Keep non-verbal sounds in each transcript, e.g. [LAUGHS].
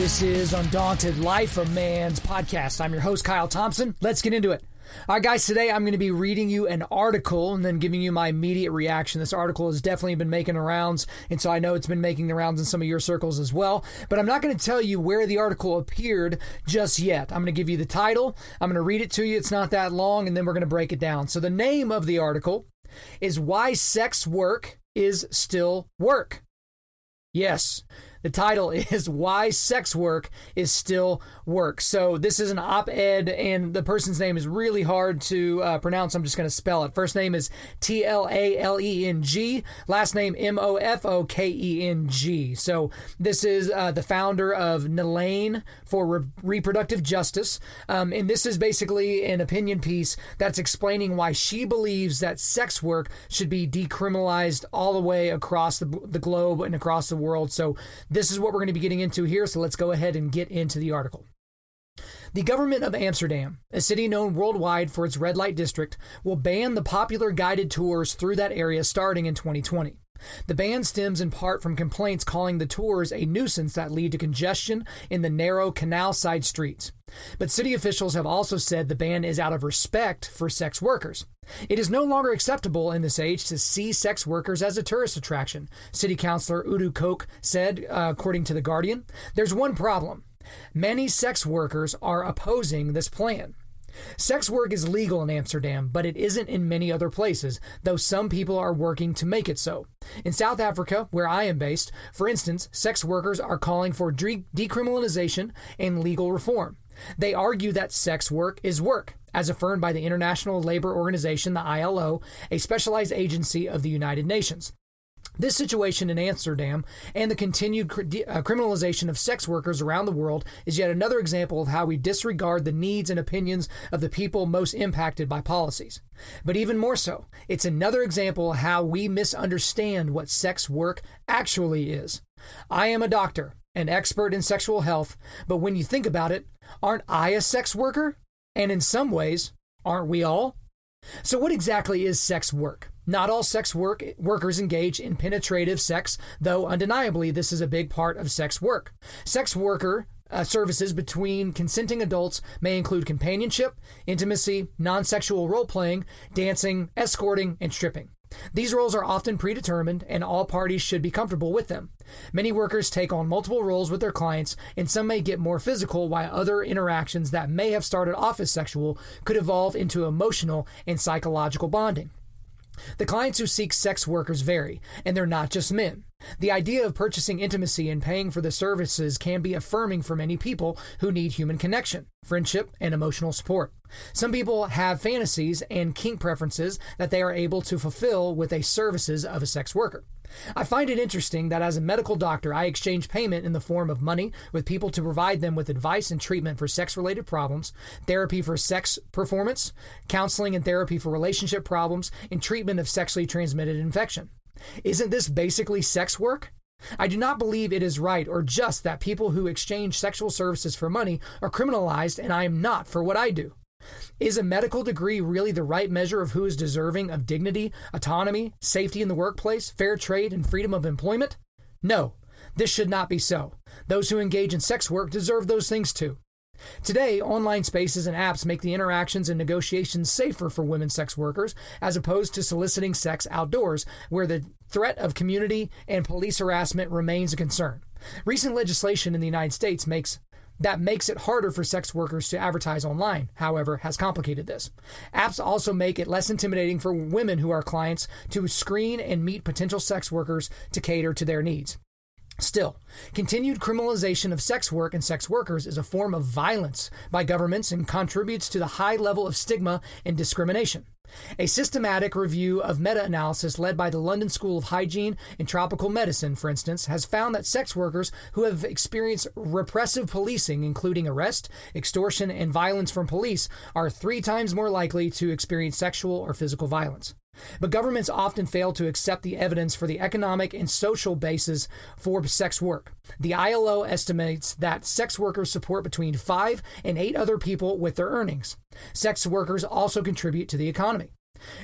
This is Undaunted Life of Man's podcast. I'm your host, Kyle Thompson. Let's get into it. All right, guys, today I'm going to be reading you an article and then giving you my immediate reaction. This article has definitely been making the rounds, and so I know it's been making the rounds in some of your circles as well. But I'm not going to tell you where the article appeared just yet. I'm going to give you the title, I'm going to read it to you. It's not that long, and then we're going to break it down. So, the name of the article is Why Sex Work is Still Work. Yes, the title is Why Sex Work is Still Work. So, this is an op ed, and the person's name is really hard to uh, pronounce. I'm just going to spell it. First name is T L A L E N G, last name M O F O K E N G. So, this is uh, the founder of Nalane for Re- Reproductive Justice. Um, and this is basically an opinion piece that's explaining why she believes that sex work should be decriminalized all the way across the, the globe and across the world. So, this is what we're going to be getting into here, so let's go ahead and get into the article. The government of Amsterdam, a city known worldwide for its red light district, will ban the popular guided tours through that area starting in 2020. The ban stems in part from complaints calling the tours a nuisance that lead to congestion in the narrow canal side streets. But city officials have also said the ban is out of respect for sex workers. It is no longer acceptable in this age to see sex workers as a tourist attraction, City Councilor Udo Kock said, uh, according to The Guardian. There's one problem. Many sex workers are opposing this plan. Sex work is legal in Amsterdam, but it isn't in many other places, though some people are working to make it so. In South Africa, where I am based, for instance, sex workers are calling for de- decriminalization and legal reform. They argue that sex work is work, as affirmed by the International Labor Organization, the ILO, a specialized agency of the United Nations. This situation in Amsterdam and the continued uh, criminalization of sex workers around the world is yet another example of how we disregard the needs and opinions of the people most impacted by policies. But even more so, it's another example of how we misunderstand what sex work actually is. I am a doctor, an expert in sexual health, but when you think about it, aren't I a sex worker? And in some ways, aren't we all? So, what exactly is sex work? Not all sex work workers engage in penetrative sex, though undeniably this is a big part of sex work. Sex worker uh, services between consenting adults may include companionship, intimacy, non sexual role playing, dancing, escorting, and stripping. These roles are often predetermined, and all parties should be comfortable with them. Many workers take on multiple roles with their clients, and some may get more physical, while other interactions that may have started off as sexual could evolve into emotional and psychological bonding. The clients who seek sex workers vary, and they're not just men. The idea of purchasing intimacy and paying for the services can be affirming for many people who need human connection, friendship, and emotional support. Some people have fantasies and kink preferences that they are able to fulfill with the services of a sex worker. I find it interesting that as a medical doctor, I exchange payment in the form of money with people to provide them with advice and treatment for sex related problems, therapy for sex performance, counseling and therapy for relationship problems, and treatment of sexually transmitted infection. Isn't this basically sex work? I do not believe it is right or just that people who exchange sexual services for money are criminalized, and I am not for what I do. Is a medical degree really the right measure of who is deserving of dignity, autonomy, safety in the workplace, fair trade, and freedom of employment? No, this should not be so. Those who engage in sex work deserve those things too. Today, online spaces and apps make the interactions and negotiations safer for women sex workers as opposed to soliciting sex outdoors, where the threat of community and police harassment remains a concern. Recent legislation in the United States makes that makes it harder for sex workers to advertise online, however, has complicated this. Apps also make it less intimidating for women who are clients to screen and meet potential sex workers to cater to their needs. Still, continued criminalization of sex work and sex workers is a form of violence by governments and contributes to the high level of stigma and discrimination. A systematic review of meta analysis led by the London School of Hygiene and Tropical Medicine, for instance, has found that sex workers who have experienced repressive policing, including arrest, extortion, and violence from police, are three times more likely to experience sexual or physical violence. But governments often fail to accept the evidence for the economic and social basis for sex work. The ILO estimates that sex workers support between five and eight other people with their earnings. Sex workers also contribute to the economy.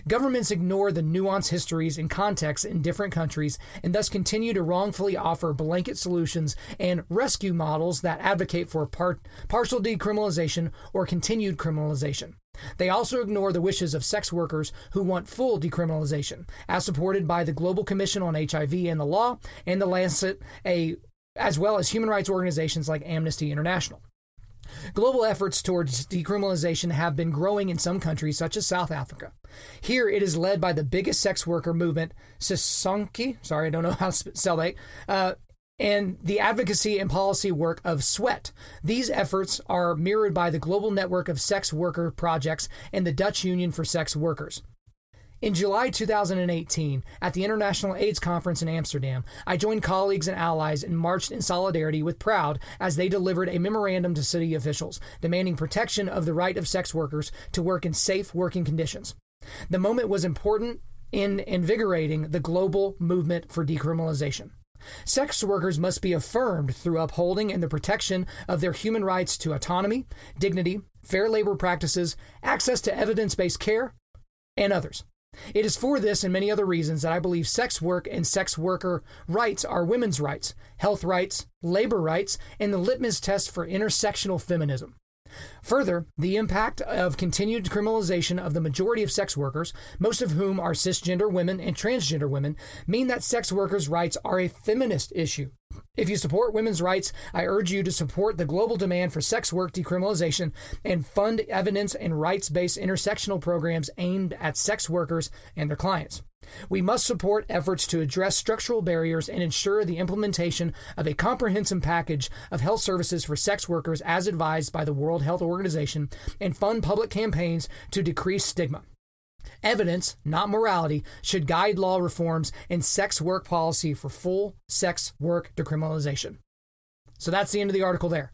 Governments ignore the nuanced histories and contexts in different countries and thus continue to wrongfully offer blanket solutions and rescue models that advocate for part, partial decriminalization or continued criminalization. They also ignore the wishes of sex workers who want full decriminalization, as supported by the Global Commission on HIV and the Law and the Lancet, a, as well as human rights organizations like Amnesty International. Global efforts towards decriminalization have been growing in some countries, such as South Africa. Here, it is led by the biggest sex worker movement, Sisonke, sorry, I don't know how to spell that, uh, and the advocacy and policy work of Sweat. These efforts are mirrored by the Global Network of Sex Worker Projects and the Dutch Union for Sex Workers. In July 2018, at the International AIDS Conference in Amsterdam, I joined colleagues and allies and marched in solidarity with Proud as they delivered a memorandum to city officials demanding protection of the right of sex workers to work in safe working conditions. The moment was important in invigorating the global movement for decriminalization. Sex workers must be affirmed through upholding and the protection of their human rights to autonomy, dignity, fair labor practices, access to evidence based care, and others. It is for this and many other reasons that I believe sex work and sex worker rights are women's rights, health rights, labor rights, and the litmus test for intersectional feminism. Further, the impact of continued criminalization of the majority of sex workers, most of whom are cisgender women and transgender women, mean that sex workers' rights are a feminist issue. If you support women's rights, I urge you to support the global demand for sex work decriminalization and fund evidence and rights based intersectional programs aimed at sex workers and their clients. We must support efforts to address structural barriers and ensure the implementation of a comprehensive package of health services for sex workers as advised by the World Health Organization and fund public campaigns to decrease stigma. Evidence, not morality, should guide law reforms and sex work policy for full sex work decriminalization. So that's the end of the article there.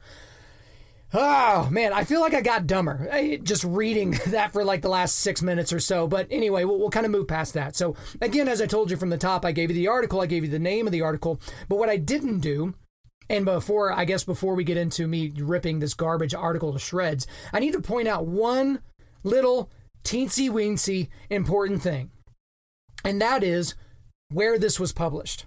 Oh man, I feel like I got dumber eh, just reading [LAUGHS] that for like the last six minutes or so. But anyway, we'll, we'll, kind of move past that. So again, as I told you from the top, I gave you the article, I gave you the name of the article. But what I didn't do, and before I guess before we get into me ripping this garbage article to shreds, I need to point out one little teensy weensy important thing, and that is where this was published.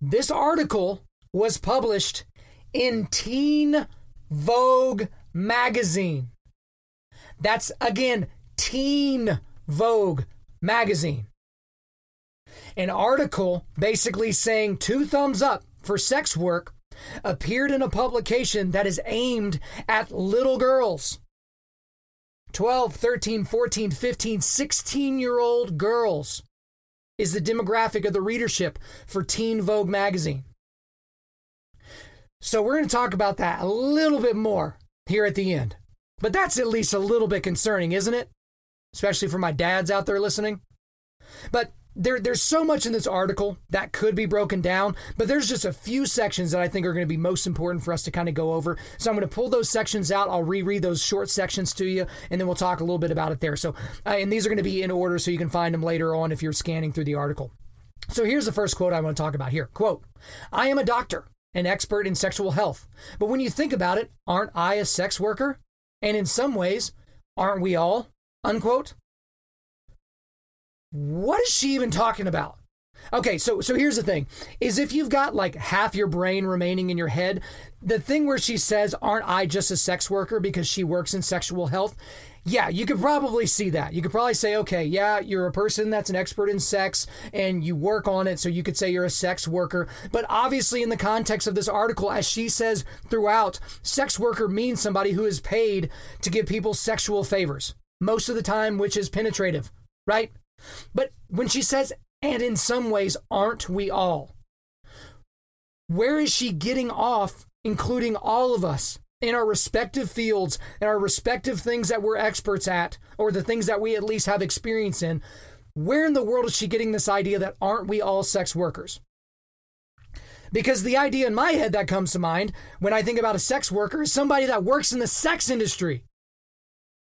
This article was published in Teen Vogue magazine. That's again Teen Vogue magazine. An article basically saying two thumbs up for sex work appeared in a publication that is aimed at little girls. 12, 13, 14, 15, 16 year old girls is the demographic of the readership for Teen Vogue magazine. So we're going to talk about that a little bit more here at the end. But that's at least a little bit concerning, isn't it? Especially for my dads out there listening. But there, there's so much in this article that could be broken down, but there's just a few sections that I think are going to be most important for us to kind of go over. So I'm going to pull those sections out. I'll reread those short sections to you, and then we'll talk a little bit about it there. So, uh, and these are going to be in order so you can find them later on if you're scanning through the article. So here's the first quote I want to talk about here. Quote, I am a doctor an expert in sexual health. But when you think about it, aren't I a sex worker? And in some ways, aren't we all? Unquote. What is she even talking about? Okay, so so here's the thing: is if you've got like half your brain remaining in your head, the thing where she says, "Aren't I just a sex worker because she works in sexual health?" Yeah, you could probably see that. You could probably say, okay, yeah, you're a person that's an expert in sex and you work on it, so you could say you're a sex worker. But obviously, in the context of this article, as she says throughout, sex worker means somebody who is paid to give people sexual favors, most of the time, which is penetrative, right? But when she says, and in some ways, aren't we all? Where is she getting off, including all of us? In our respective fields and our respective things that we're experts at, or the things that we at least have experience in, where in the world is she getting this idea that aren't we all sex workers? Because the idea in my head that comes to mind when I think about a sex worker is somebody that works in the sex industry.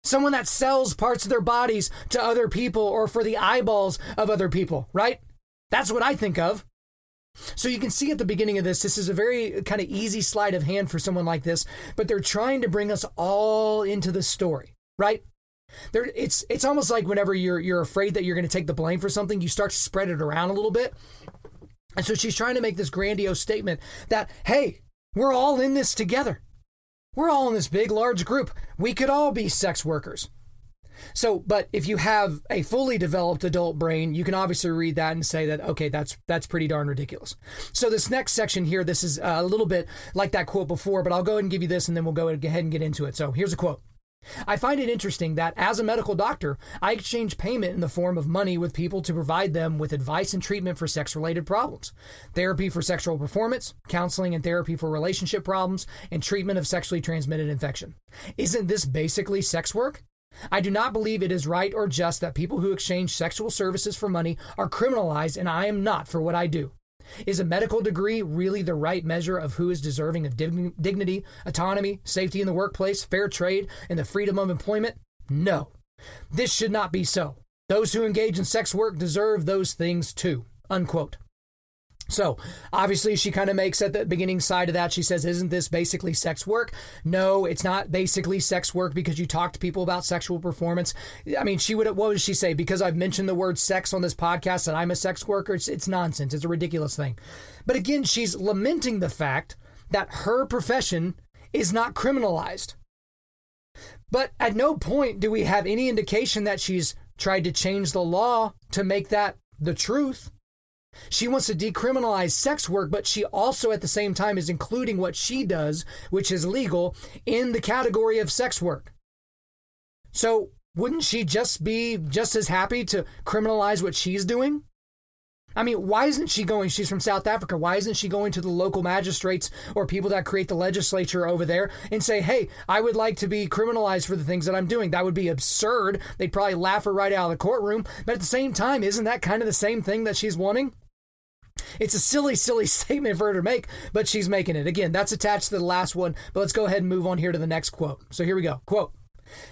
Someone that sells parts of their bodies to other people or for the eyeballs of other people, right? That's what I think of. So you can see at the beginning of this, this is a very kind of easy sleight of hand for someone like this, but they're trying to bring us all into the story, right? There, it's it's almost like whenever you're you're afraid that you're going to take the blame for something, you start to spread it around a little bit. And so she's trying to make this grandiose statement that hey, we're all in this together. We're all in this big, large group. We could all be sex workers. So, but if you have a fully developed adult brain, you can obviously read that and say that okay, that's that's pretty darn ridiculous. So this next section here, this is uh, a little bit like that quote before, but I'll go ahead and give you this, and then we'll go ahead and get into it. So here's a quote. I find it interesting that as a medical doctor, I exchange payment in the form of money with people to provide them with advice and treatment for sex related problems, therapy for sexual performance, counseling and therapy for relationship problems, and treatment of sexually transmitted infection. Isn't this basically sex work? I do not believe it is right or just that people who exchange sexual services for money are criminalized, and I am not for what I do. Is a medical degree really the right measure of who is deserving of dignity, autonomy, safety in the workplace, fair trade, and the freedom of employment? No. This should not be so. Those who engage in sex work deserve those things too. Unquote. So, obviously, she kind of makes at the beginning side of that, she says, Isn't this basically sex work? No, it's not basically sex work because you talk to people about sexual performance. I mean, she would, what would she say? Because I've mentioned the word sex on this podcast and I'm a sex worker, it's, it's nonsense. It's a ridiculous thing. But again, she's lamenting the fact that her profession is not criminalized. But at no point do we have any indication that she's tried to change the law to make that the truth. She wants to decriminalize sex work, but she also at the same time is including what she does, which is legal, in the category of sex work. So wouldn't she just be just as happy to criminalize what she's doing? I mean, why isn't she going? She's from South Africa. Why isn't she going to the local magistrates or people that create the legislature over there and say, hey, I would like to be criminalized for the things that I'm doing? That would be absurd. They'd probably laugh her right out of the courtroom. But at the same time, isn't that kind of the same thing that she's wanting? It's a silly, silly [LAUGHS] statement for her to make, but she's making it. Again, that's attached to the last one, but let's go ahead and move on here to the next quote. So here we go. Quote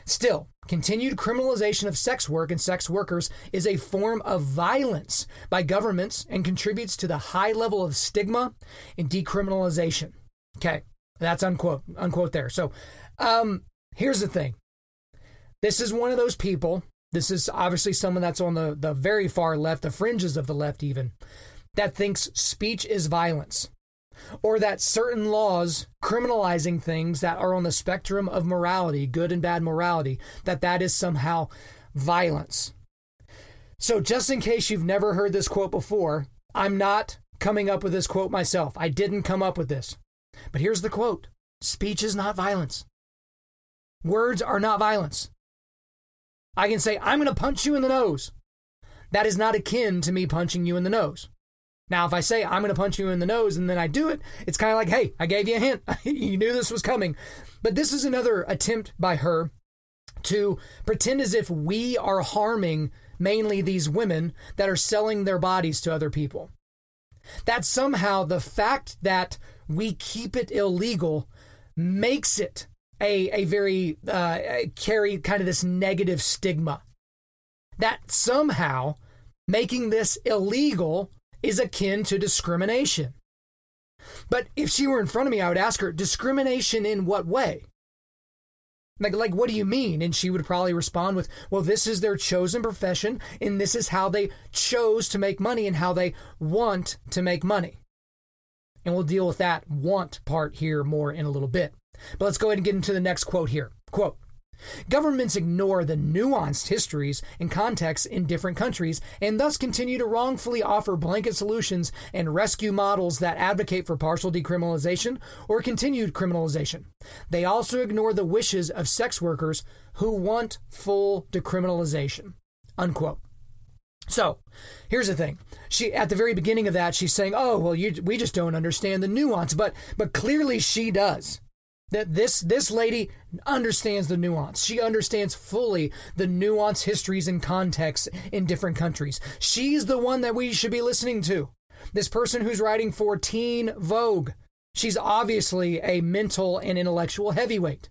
Still, continued criminalization of sex work and sex workers is a form of violence by governments and contributes to the high level of stigma and decriminalization. Okay, that's unquote, unquote there. So um, here's the thing this is one of those people. This is obviously someone that's on the, the very far left, the fringes of the left, even, that thinks speech is violence, or that certain laws criminalizing things that are on the spectrum of morality, good and bad morality, that that is somehow violence. So, just in case you've never heard this quote before, I'm not coming up with this quote myself. I didn't come up with this. But here's the quote Speech is not violence. Words are not violence. I can say, I'm going to punch you in the nose. That is not akin to me punching you in the nose. Now, if I say I'm going to punch you in the nose and then I do it, it's kind of like, hey, I gave you a hint. [LAUGHS] you knew this was coming. But this is another attempt by her to pretend as if we are harming mainly these women that are selling their bodies to other people. That somehow the fact that we keep it illegal makes it a, a very uh, carry kind of this negative stigma. That somehow making this illegal is akin to discrimination. But if she were in front of me, I would ask her, discrimination in what way? Like, like, what do you mean? And she would probably respond with, well, this is their chosen profession, and this is how they chose to make money and how they want to make money. And we'll deal with that want part here more in a little bit. But let's go ahead and get into the next quote here. Quote Governments ignore the nuanced histories and contexts in different countries and thus continue to wrongfully offer blanket solutions and rescue models that advocate for partial decriminalization or continued criminalization. They also ignore the wishes of sex workers who want full decriminalization. Unquote. So, here's the thing. She at the very beginning of that she's saying, "Oh, well you we just don't understand the nuance." But but clearly she does. That this this lady understands the nuance. She understands fully the nuance, histories, and contexts in different countries. She's the one that we should be listening to. This person who's writing for Teen Vogue. She's obviously a mental and intellectual heavyweight.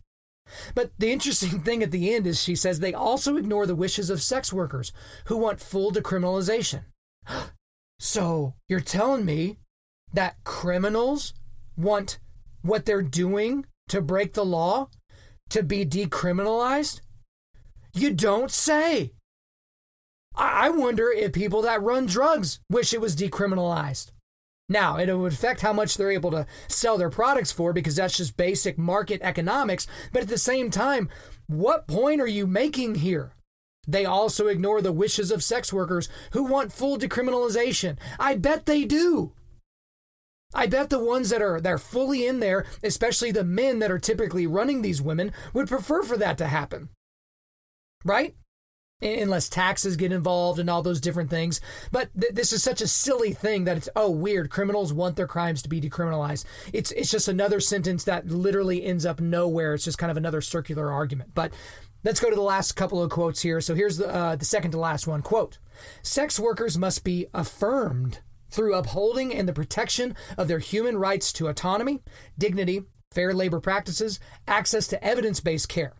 But the interesting [LAUGHS] thing at the end is she says they also ignore the wishes of sex workers who want full decriminalization. [GASPS] So you're telling me that criminals want what they're doing to break the law to be decriminalized? You don't say. I wonder if people that run drugs wish it was decriminalized. Now, it would affect how much they're able to sell their products for because that's just basic market economics. But at the same time, what point are you making here? They also ignore the wishes of sex workers who want full decriminalization. I bet they do. I bet the ones that are that are fully in there, especially the men that are typically running these women, would prefer for that to happen. Right? Unless taxes get involved and all those different things. But th- this is such a silly thing that it's oh weird. Criminals want their crimes to be decriminalized. It's it's just another sentence that literally ends up nowhere. It's just kind of another circular argument. But let's go to the last couple of quotes here. So here's the uh, the second to last one. Quote: Sex workers must be affirmed through upholding and the protection of their human rights to autonomy, dignity, fair labor practices, access to evidence based care.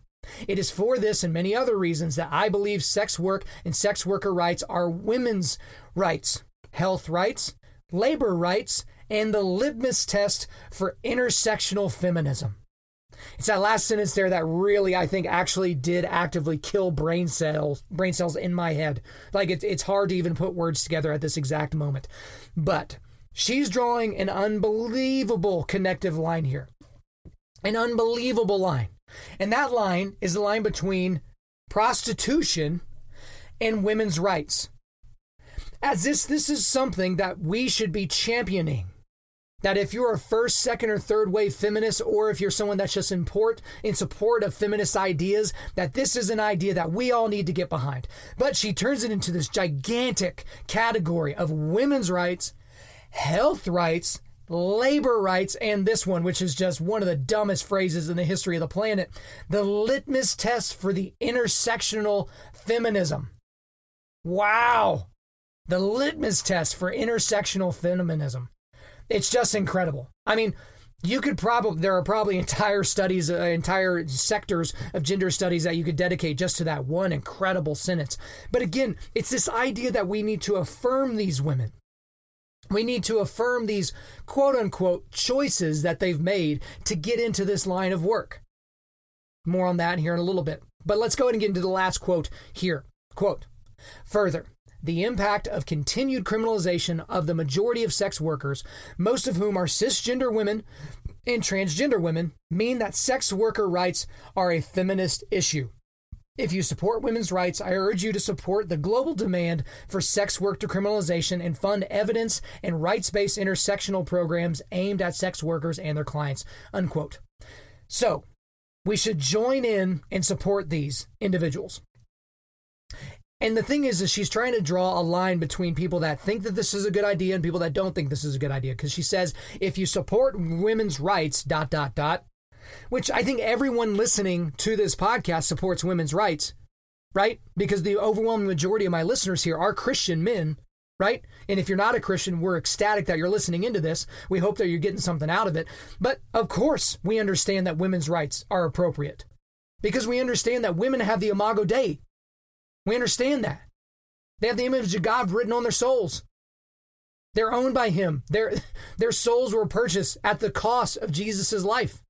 It is for this and many other reasons that I believe sex work and sex worker rights are women's rights, health rights, labor rights, and the litmus test for intersectional feminism. It's that last sentence there that really, I think, actually did actively kill brain cells, brain cells in my head. Like it's it's hard to even put words together at this exact moment. But she's drawing an unbelievable connective line here, an unbelievable line, and that line is the line between prostitution and women's rights. As this this is something that we should be championing that if you're a first, second, or third wave feminist, or if you're someone that's just in, port, in support of feminist ideas, that this is an idea that we all need to get behind. But she turns it into this gigantic category of women's rights, health rights, labor rights, and this one, which is just one of the dumbest phrases in the history of the planet the litmus test for the intersectional feminism. Wow. The litmus test for intersectional feminism it's just incredible. I mean, you could probably there are probably entire studies uh, entire sectors of gender studies that you could dedicate just to that one incredible sentence. But again it's this idea that we need to affirm these women. We need to affirm these quote unquote choices that they've made to get into this line of work. More on that here in a little bit. But let's go ahead and get into the last quote here. Quote further the impact of continued criminalization of the majority of sex workers, most of whom are cisgender women and transgender women, mean that sex worker rights are a feminist issue. If you support women's rights, I urge you to support the global demand for sex work decriminalization and fund evidence and rights based intersectional programs aimed at sex workers and their clients. Unquote. So, we should join in and support these individuals. And the thing is, is she's trying to draw a line between people that think that this is a good idea and people that don't think this is a good idea. Because she says, if you support women's rights, dot, dot, dot, which I think everyone listening to this podcast supports women's rights, right? Because the overwhelming majority of my listeners here are Christian men, right? And if you're not a Christian, we're ecstatic that you're listening into this. We hope that you're getting something out of it. But of course, we understand that women's rights are appropriate because we understand that women have the imago Dei, we understand that. They have the image of God written on their souls. They're owned by Him. Their, [LAUGHS] their souls were purchased at the cost of Jesus' life.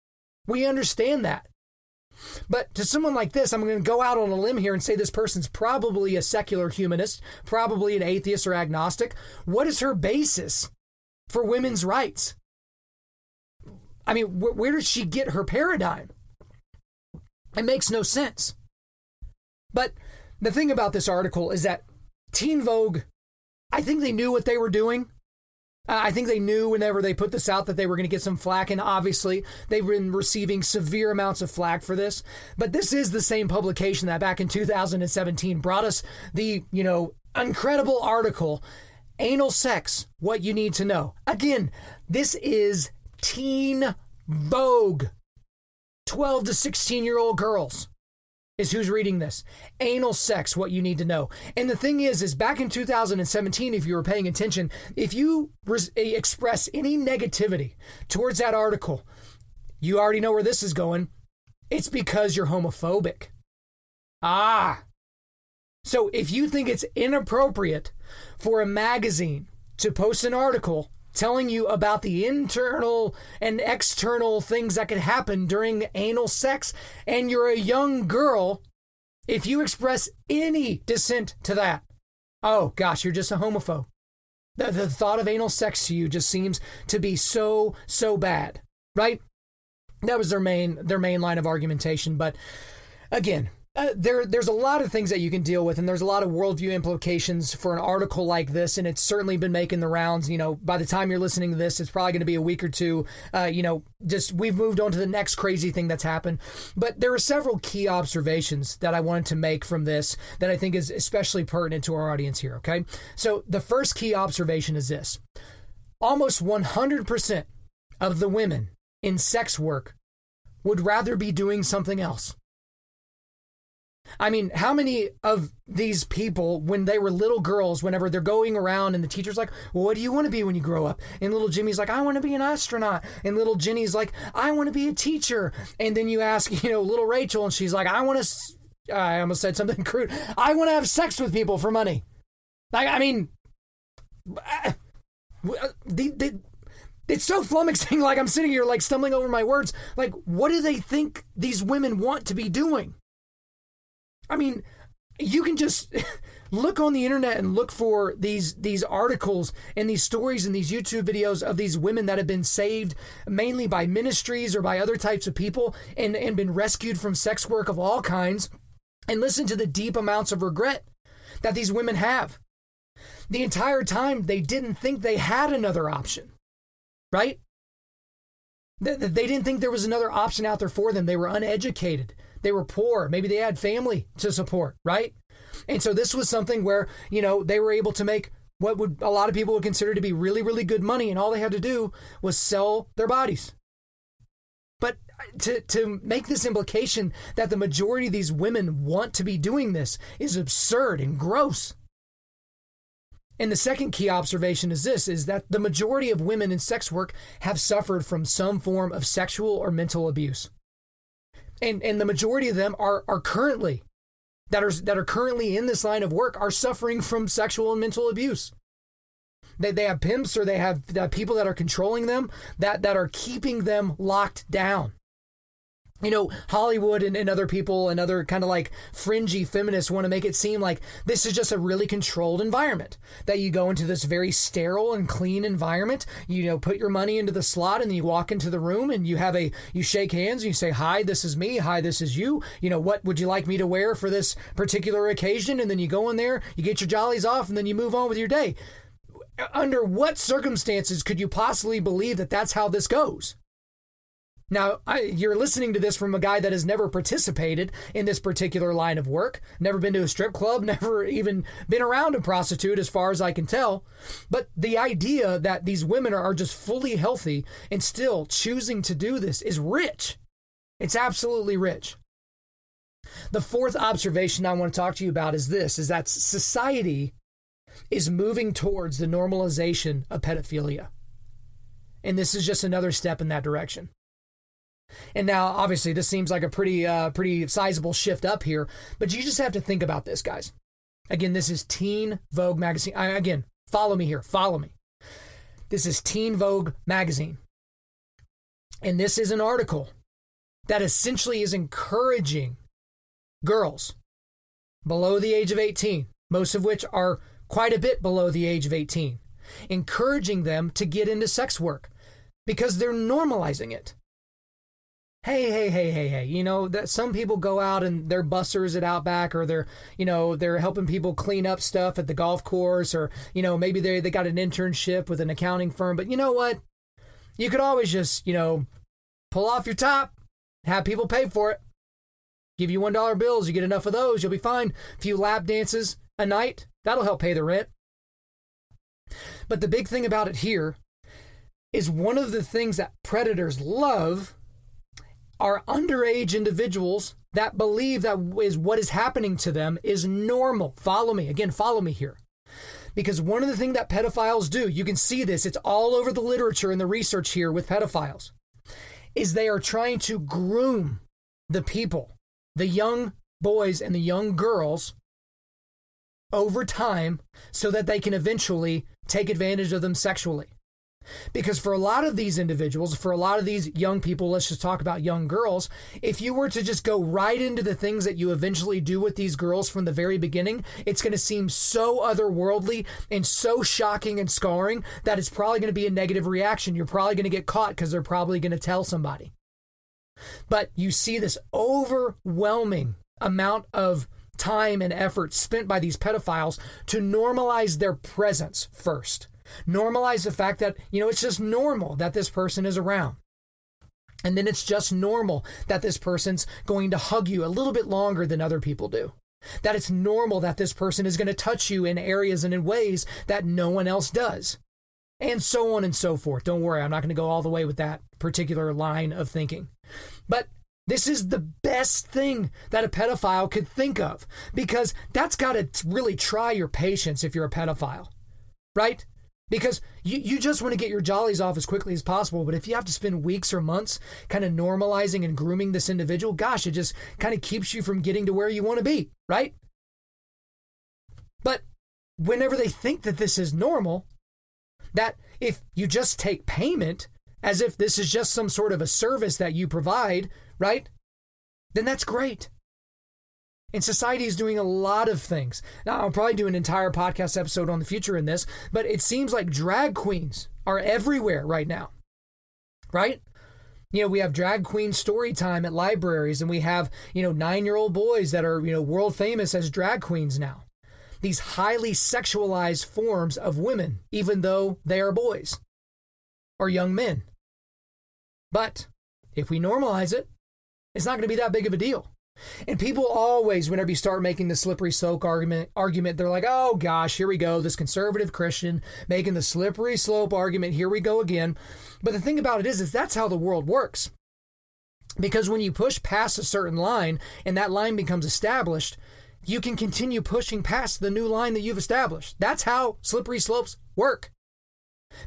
We understand that. But to someone like this, I'm going to go out on a limb here and say this person's probably a secular humanist, probably an atheist or agnostic. What is her basis for women's rights? I mean, wh- where does she get her paradigm? It makes no sense. But the thing about this article is that Teen Vogue, I think they knew what they were doing. Uh, I think they knew whenever they put this out that they were going to get some flack, and obviously they've been receiving severe amounts of flack for this. But this is the same publication that back in 2017 brought us the, you know, incredible article, Anal Sex, What You Need to Know. Again, this is Teen Vogue. 12 to 16 year old girls is who's reading this. Anal sex, what you need to know. And the thing is, is back in 2017, if you were paying attention, if you res- express any negativity towards that article, you already know where this is going. It's because you're homophobic. Ah. So if you think it's inappropriate for a magazine to post an article telling you about the internal and external things that could happen during anal sex, and you're a young girl, if you express any dissent to that, oh gosh, you're just a homophobe. The, the thought of anal sex to you just seems to be so, so bad, right? That was their main their main line of argumentation. But again, uh, there, there's a lot of things that you can deal with, and there's a lot of worldview implications for an article like this, and it's certainly been making the rounds. You know, by the time you're listening to this, it's probably going to be a week or two. Uh, you know, just we've moved on to the next crazy thing that's happened. But there are several key observations that I wanted to make from this that I think is especially pertinent to our audience here. Okay, so the first key observation is this: almost 100% of the women in sex work would rather be doing something else. I mean, how many of these people, when they were little girls, whenever they're going around and the teacher's like, well, What do you want to be when you grow up? And little Jimmy's like, I want to be an astronaut. And little Jenny's like, I want to be a teacher. And then you ask, you know, little Rachel, and she's like, I want to, I almost said something [LAUGHS] crude. I want to have sex with people for money. Like, I mean, uh, the, it's so flummoxing. [LAUGHS] Like, I'm sitting here, like, stumbling over my words. Like, what do they think these women want to be doing? I mean, you can just [LAUGHS] look on the internet and look for these these articles and these stories and these YouTube videos of these women that have been saved mainly by ministries or by other types of people and, and been rescued from sex work of all kinds and listen to the deep amounts of regret that these women have. The entire time they didn't think they had another option. Right? They, they didn't think there was another option out there for them. They were uneducated. They were poor. Maybe they had family to support, right? And so this was something where, you know, they were able to make what would a lot of people would consider to be really, really good money. And all they had to do was sell their bodies. But uh, to, to make this implication that the majority of these women want to be doing this is absurd and gross. And the second key observation is this is that the majority of women in sex work have suffered from some form of sexual or mental abuse and and the majority of them are are currently that are that are currently in this line of work are suffering from sexual and mental abuse. They, they have pimps or they have uh, people that are controlling them that, that are keeping them locked down you know, Hollywood and, and, other people and other kind of like fringy feminists want to make it seem like this is just a really controlled environment. That you go into this very sterile and clean environment, you know, put your money into the slot and then you walk into the room and you have a, you shake hands and you say, Hi, this is me. Hi, this is you. You know, what would you like me to wear for this particular occasion? And then you go in there, you get your jollies off, and then you move on with your day. Under what circumstances could you possibly believe that that's how this goes? Now, I, you're listening to this from a guy that has never participated in this particular line of work, never been to a strip club, [LAUGHS] never even been around a prostitute, as far as I can tell. But the idea that these women are just fully healthy and still choosing to do this is rich. It's absolutely rich. The fourth observation I want to talk to you about is this is that society is moving towards the normalization of pedophilia. And this is just another step in that direction. And now, obviously, this seems like a pretty, uh, pretty sizable shift up here. But you just have to think about this, guys. Again, this is Teen Vogue magazine. I, again, follow me here. Follow me. This is Teen Vogue magazine, and this is an article that essentially is encouraging girls below the age of 18, most of which are quite a bit below the age of 18, encouraging them to get into sex work because they're normalizing it hey, hey, hey, hey, hey, you know, that some people go out and they're busters at Outback or they're, you know, they're helping people clean up stuff at the golf course or, you know, maybe they they got an internship with an accounting firm, but you know what? You could always just, you know, pull off your top, have people pay for it. Give you $1 bills, you get enough of those, you'll be fine. A few lap dances a night, that'll help pay the rent. But the big thing about it here is one of the things that predators love are underage individuals that believe that is what is happening to them is normal. Follow me. Again, follow me here. Because one of the things that pedophiles do, you can see this, it's all over the literature and the research here with pedophiles, is they are trying to groom the people, the young boys and the young girls over time so that they can eventually take advantage of them sexually. Because for a lot of these individuals, for a lot of these young people, let's just talk about young girls, if you were to just go right into the things that you eventually do with these girls from the very beginning, it's going to seem so otherworldly and so shocking and scarring that it's probably going to be a negative reaction. You're probably going to get caught because they're probably going to tell somebody. But you see this overwhelming amount of time and effort spent by these pedophiles to normalize their presence first Normalize the fact that, you know, it's just normal that this person is around. And then it's just normal that this person's going to hug you a little bit longer than other people do. That it's normal that this person is going to touch you in areas and in ways that no one else does. And so on and so forth. Don't worry, I'm not going to go all the way with that particular line of thinking. But this is the best thing that a pedophile could think of because that's got to really try your patience if you're a pedophile, right? Because you, you just want to get your jollies off as quickly as possible. But if you have to spend weeks or months kind of normalizing and grooming this individual, gosh, it just kind of keeps you from getting to where you want to be, right? But whenever they think that this is normal, that if you just take payment as if this is just some sort of a service that you provide, right? Then that's great. And society is doing a lot of things. Now, I'll probably do an entire podcast episode on the future in this, but it seems like drag queens are everywhere right now, right? You know, we have drag queen story time at libraries, and we have, you know, nine year old boys that are, you know, world famous as drag queens now. These highly sexualized forms of women, even though they are boys or young men. But if we normalize it, it's not going to be that big of a deal. And people always, whenever you start making the slippery slope argument, argument, they're like, "Oh gosh, here we go, this conservative Christian making the slippery slope argument. Here we go again." But the thing about it is, is that's how the world works. Because when you push past a certain line and that line becomes established, you can continue pushing past the new line that you've established. That's how slippery slopes work.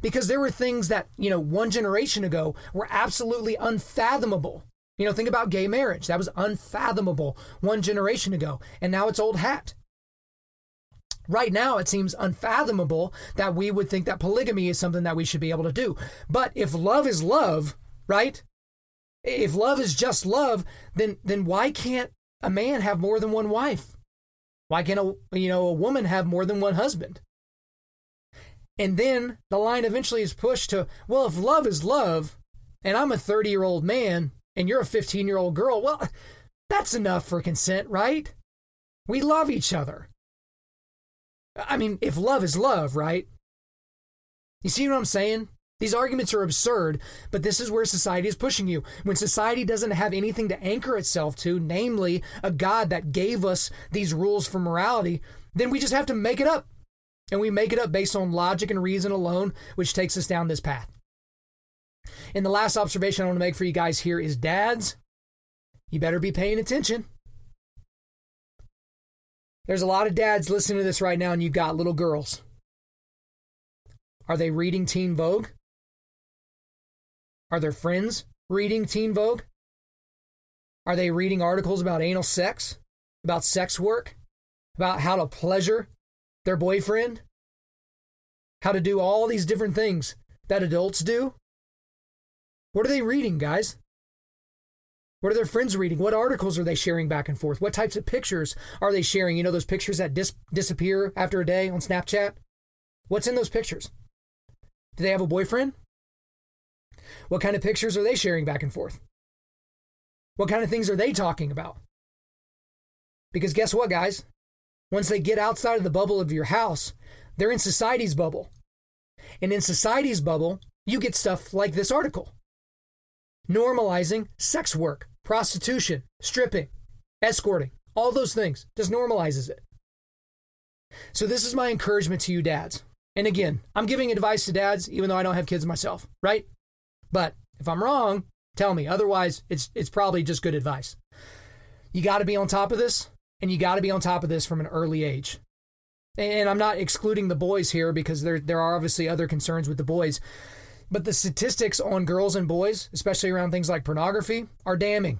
Because there were things that, you know, one generation ago were absolutely unfathomable you know, think about gay marriage. That was unfathomable one generation ago, and now it's old hat. Right now, it seems unfathomable that we would think that polygamy is something that we should be able to do. But if love is love, right? If love is just love, then then why can't a man have more than one wife? Why can't a you know a woman have more than one husband? And then the line eventually is pushed to, well, if love is love, and I'm a 30 year old man, and you're a 15 year old girl, well, that's enough for consent, right? We love each other. I mean, if love is love, right? You see what I'm saying? These arguments are absurd, but this is where society is pushing you. When society doesn't have anything to anchor itself to, namely a God that gave us these rules for morality, then we just have to make it up. And we make it up based on logic and reason alone, which takes us down this path. And the last observation I want to make for you guys here is dads, you better be paying attention. There's a lot of dads listening to this right now, and you've got little girls. Are they reading Teen Vogue? Are their friends reading Teen Vogue? Are they reading articles about anal sex, about sex work, about how to pleasure their boyfriend? How to do all these different things that adults do? What are they reading, guys? What are their friends reading? What articles are they sharing back and forth? What types of pictures are they sharing? You know, those pictures that dis- disappear after a day on Snapchat? What's in those pictures? Do they have a boyfriend? What kind of pictures are they sharing back and forth? What kind of things are they talking about? Because guess what, guys? Once they get outside of the bubble of your house, they're in society's bubble. And in society's bubble, you get stuff like this article normalizing sex work, prostitution, stripping, escorting, all those things. Just normalizes it. So, this is my encouragement to you, dads. And again, I'm giving advice to dads, even though I don't have kids myself, right? But if I'm wrong, Tell me. Otherwise, it's it's probably just good advice. You got to be on top of this, and you got to be on top of this from an early age. And I'm not excluding the boys here because there there are obviously other concerns with the boys. But the statistics on girls and boys, especially around things like pornography, are damning.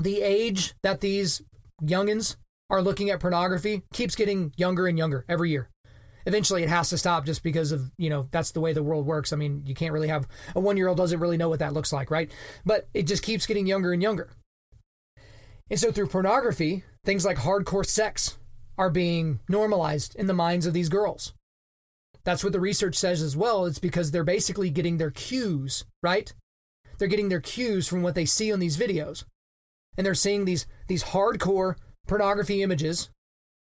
The age that these youngins are looking at pornography keeps getting younger and younger every year. Eventually, it has to stop just because of, you know, that's the way the world works. I mean, you can't really have a one year old doesn't really know what that looks like, right? But it just keeps getting younger and younger. And so, through pornography, things like hardcore sex are being normalized in the minds of these girls. That's what the research says as well. It's because they're basically getting their cues, right? They're getting their cues from what they see on these videos. And they're seeing these these hardcore pornography images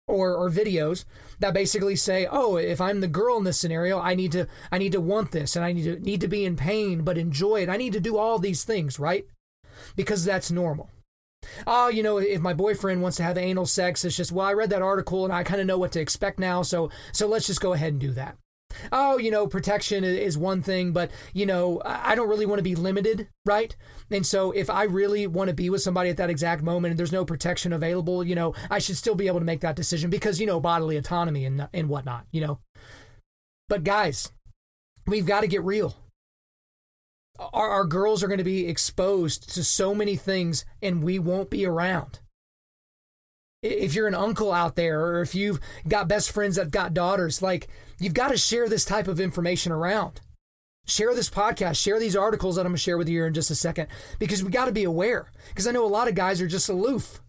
or or videos that basically say, "Oh, if I'm the girl in this scenario, I need to I need to want this and I need to need to be in pain but enjoy it. I need to do all these things, right? Because that's normal." Oh, you know, if my boyfriend wants to have anal sex, it's just, well, I read that article and I kind of know what to expect now, so so let's just go ahead and do that oh, you know, protection is one thing, but, you know, I don't really want to be limited, right? And so if I really want to be with somebody at that exact moment and there's no protection available, you know, I should still be able to make that decision because, you know, bodily autonomy and, and whatnot, you know. But guys, we've got to get real. Our, our girls are going to be exposed to so many things and we won't be around if you're an uncle out there or if you've got best friends that've got daughters, like you've got to share this type of information around. Share this podcast, share these articles that I'm going to share with you in just a second because we got to be aware. Because I know a lot of guys are just aloof.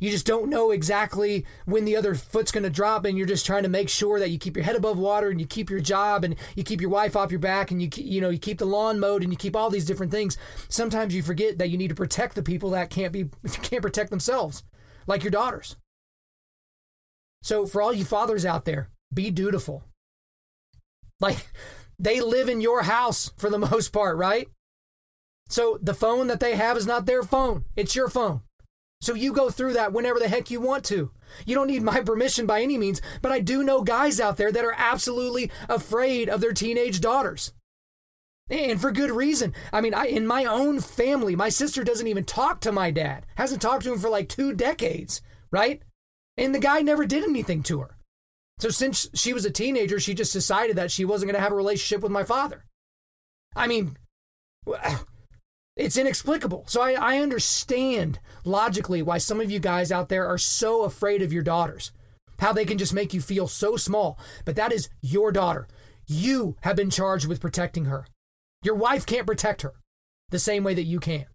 You just don't know exactly when the other foot's going to drop, and you're just trying to make sure that you keep your head above water and you keep your job and you keep your wife off your back and you you know you keep the lawn mowed and you keep all these different things. Sometimes you forget that you need to protect the people that can't be [LAUGHS] can't protect themselves like your daughters. So, for all you fathers out there, be dutiful. Like, they live in your house for the [LAUGHS] most part, right? So, the phone that they have is not their phone, it's your phone. So, you go through that whenever the heck you want to. You don't need my permission by any means, but I do know guys out there that are absolutely afraid of their teenage daughters. And for good reason. I mean, I, in my own family, my sister doesn't even talk to my dad. Hasn't talked to him for like two decades, right? And the guy never did anything to her. So since she was a teenager, she just decided that she wasn't going to have a relationship with my father. I mean, it's inexplicable. So I, I understand logically why some of you guys out there are so afraid of your daughters, how they can just make you feel so small. But that is your daughter. You have been charged with protecting her. Your wife can't protect her the same way that you can.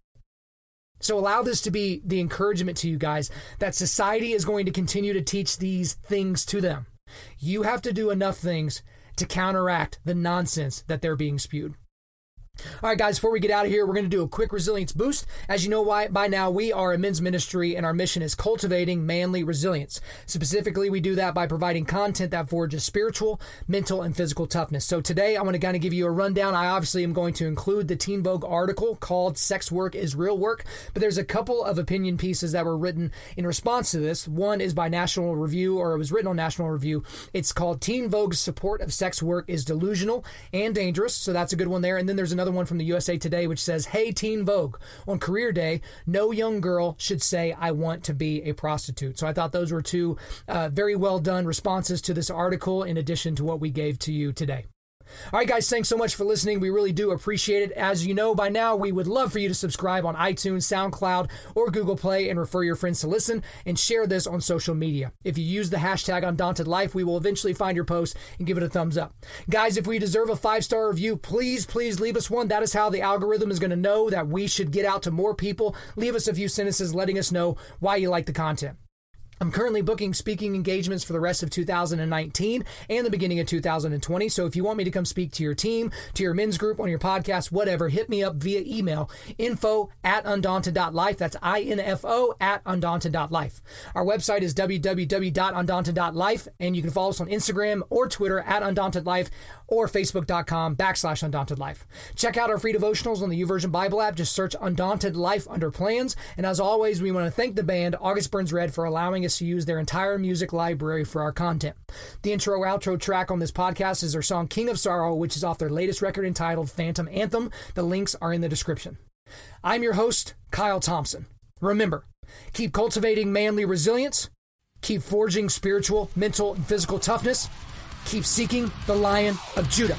So allow this to be the encouragement to you guys that society is going to continue to teach these things to them. You have to do enough things to counteract the nonsense that they're being spewed. All right, guys, before we get out of here, we're going to do a quick resilience boost. As you know why by now, we are a men's ministry and our mission is cultivating manly resilience. Specifically, we do that by providing content that forges spiritual, mental, and physical toughness. So today, I want to kind of give you a rundown. I obviously am going to include the Teen Vogue article called Sex Work is Real Work, but there's a couple of opinion pieces that were written in response to this. One is by National Review, or it was written on National Review. It's called Teen Vogue's support of sex work is delusional and dangerous. So that's a good one there. And then there's another one from the USA Today which says, Hey, Teen Vogue, on career day, no young girl should say, I want to be a prostitute. So I thought those were two uh, very well done responses to this article in addition to what we gave to you today. All right, guys, thanks so much for listening. We really do appreciate it. As you know by now, we would love for you to subscribe on iTunes, SoundCloud, or Google Play and refer your friends to listen and share this on social media. If you use the hashtag Undaunted Life, we will eventually find your post and give it a thumbs up. Guys, if we deserve a five star review, please, please leave us one. That is how the algorithm is going to know that we should get out to more people. Leave us a few sentences letting us know why you like the content. I'm currently booking speaking engagements for the rest of 2019 and the beginning of 2020. So if you want me to come speak to your team, to your men's group, on your podcast, whatever, hit me up via email info at undaunted.life. That's I-N-F-O at undaunted.life. Our website is www.undaunted.life and you can follow us on Instagram or Twitter at undauntedlife or facebook.com backslash undaunted life. Check out our free devotionals on the YouVersion Bible app. Just search Undaunted Life under plans. And as always, we want to thank the band August Burns Red for allowing us us to use their entire music library for our content. The intro outro track on this podcast is their song King of Sorrow, which is off their latest record entitled Phantom Anthem. The links are in the description. I'm your host, Kyle Thompson. Remember, keep cultivating manly resilience, keep forging spiritual, mental, and physical toughness, keep seeking the Lion of Judah.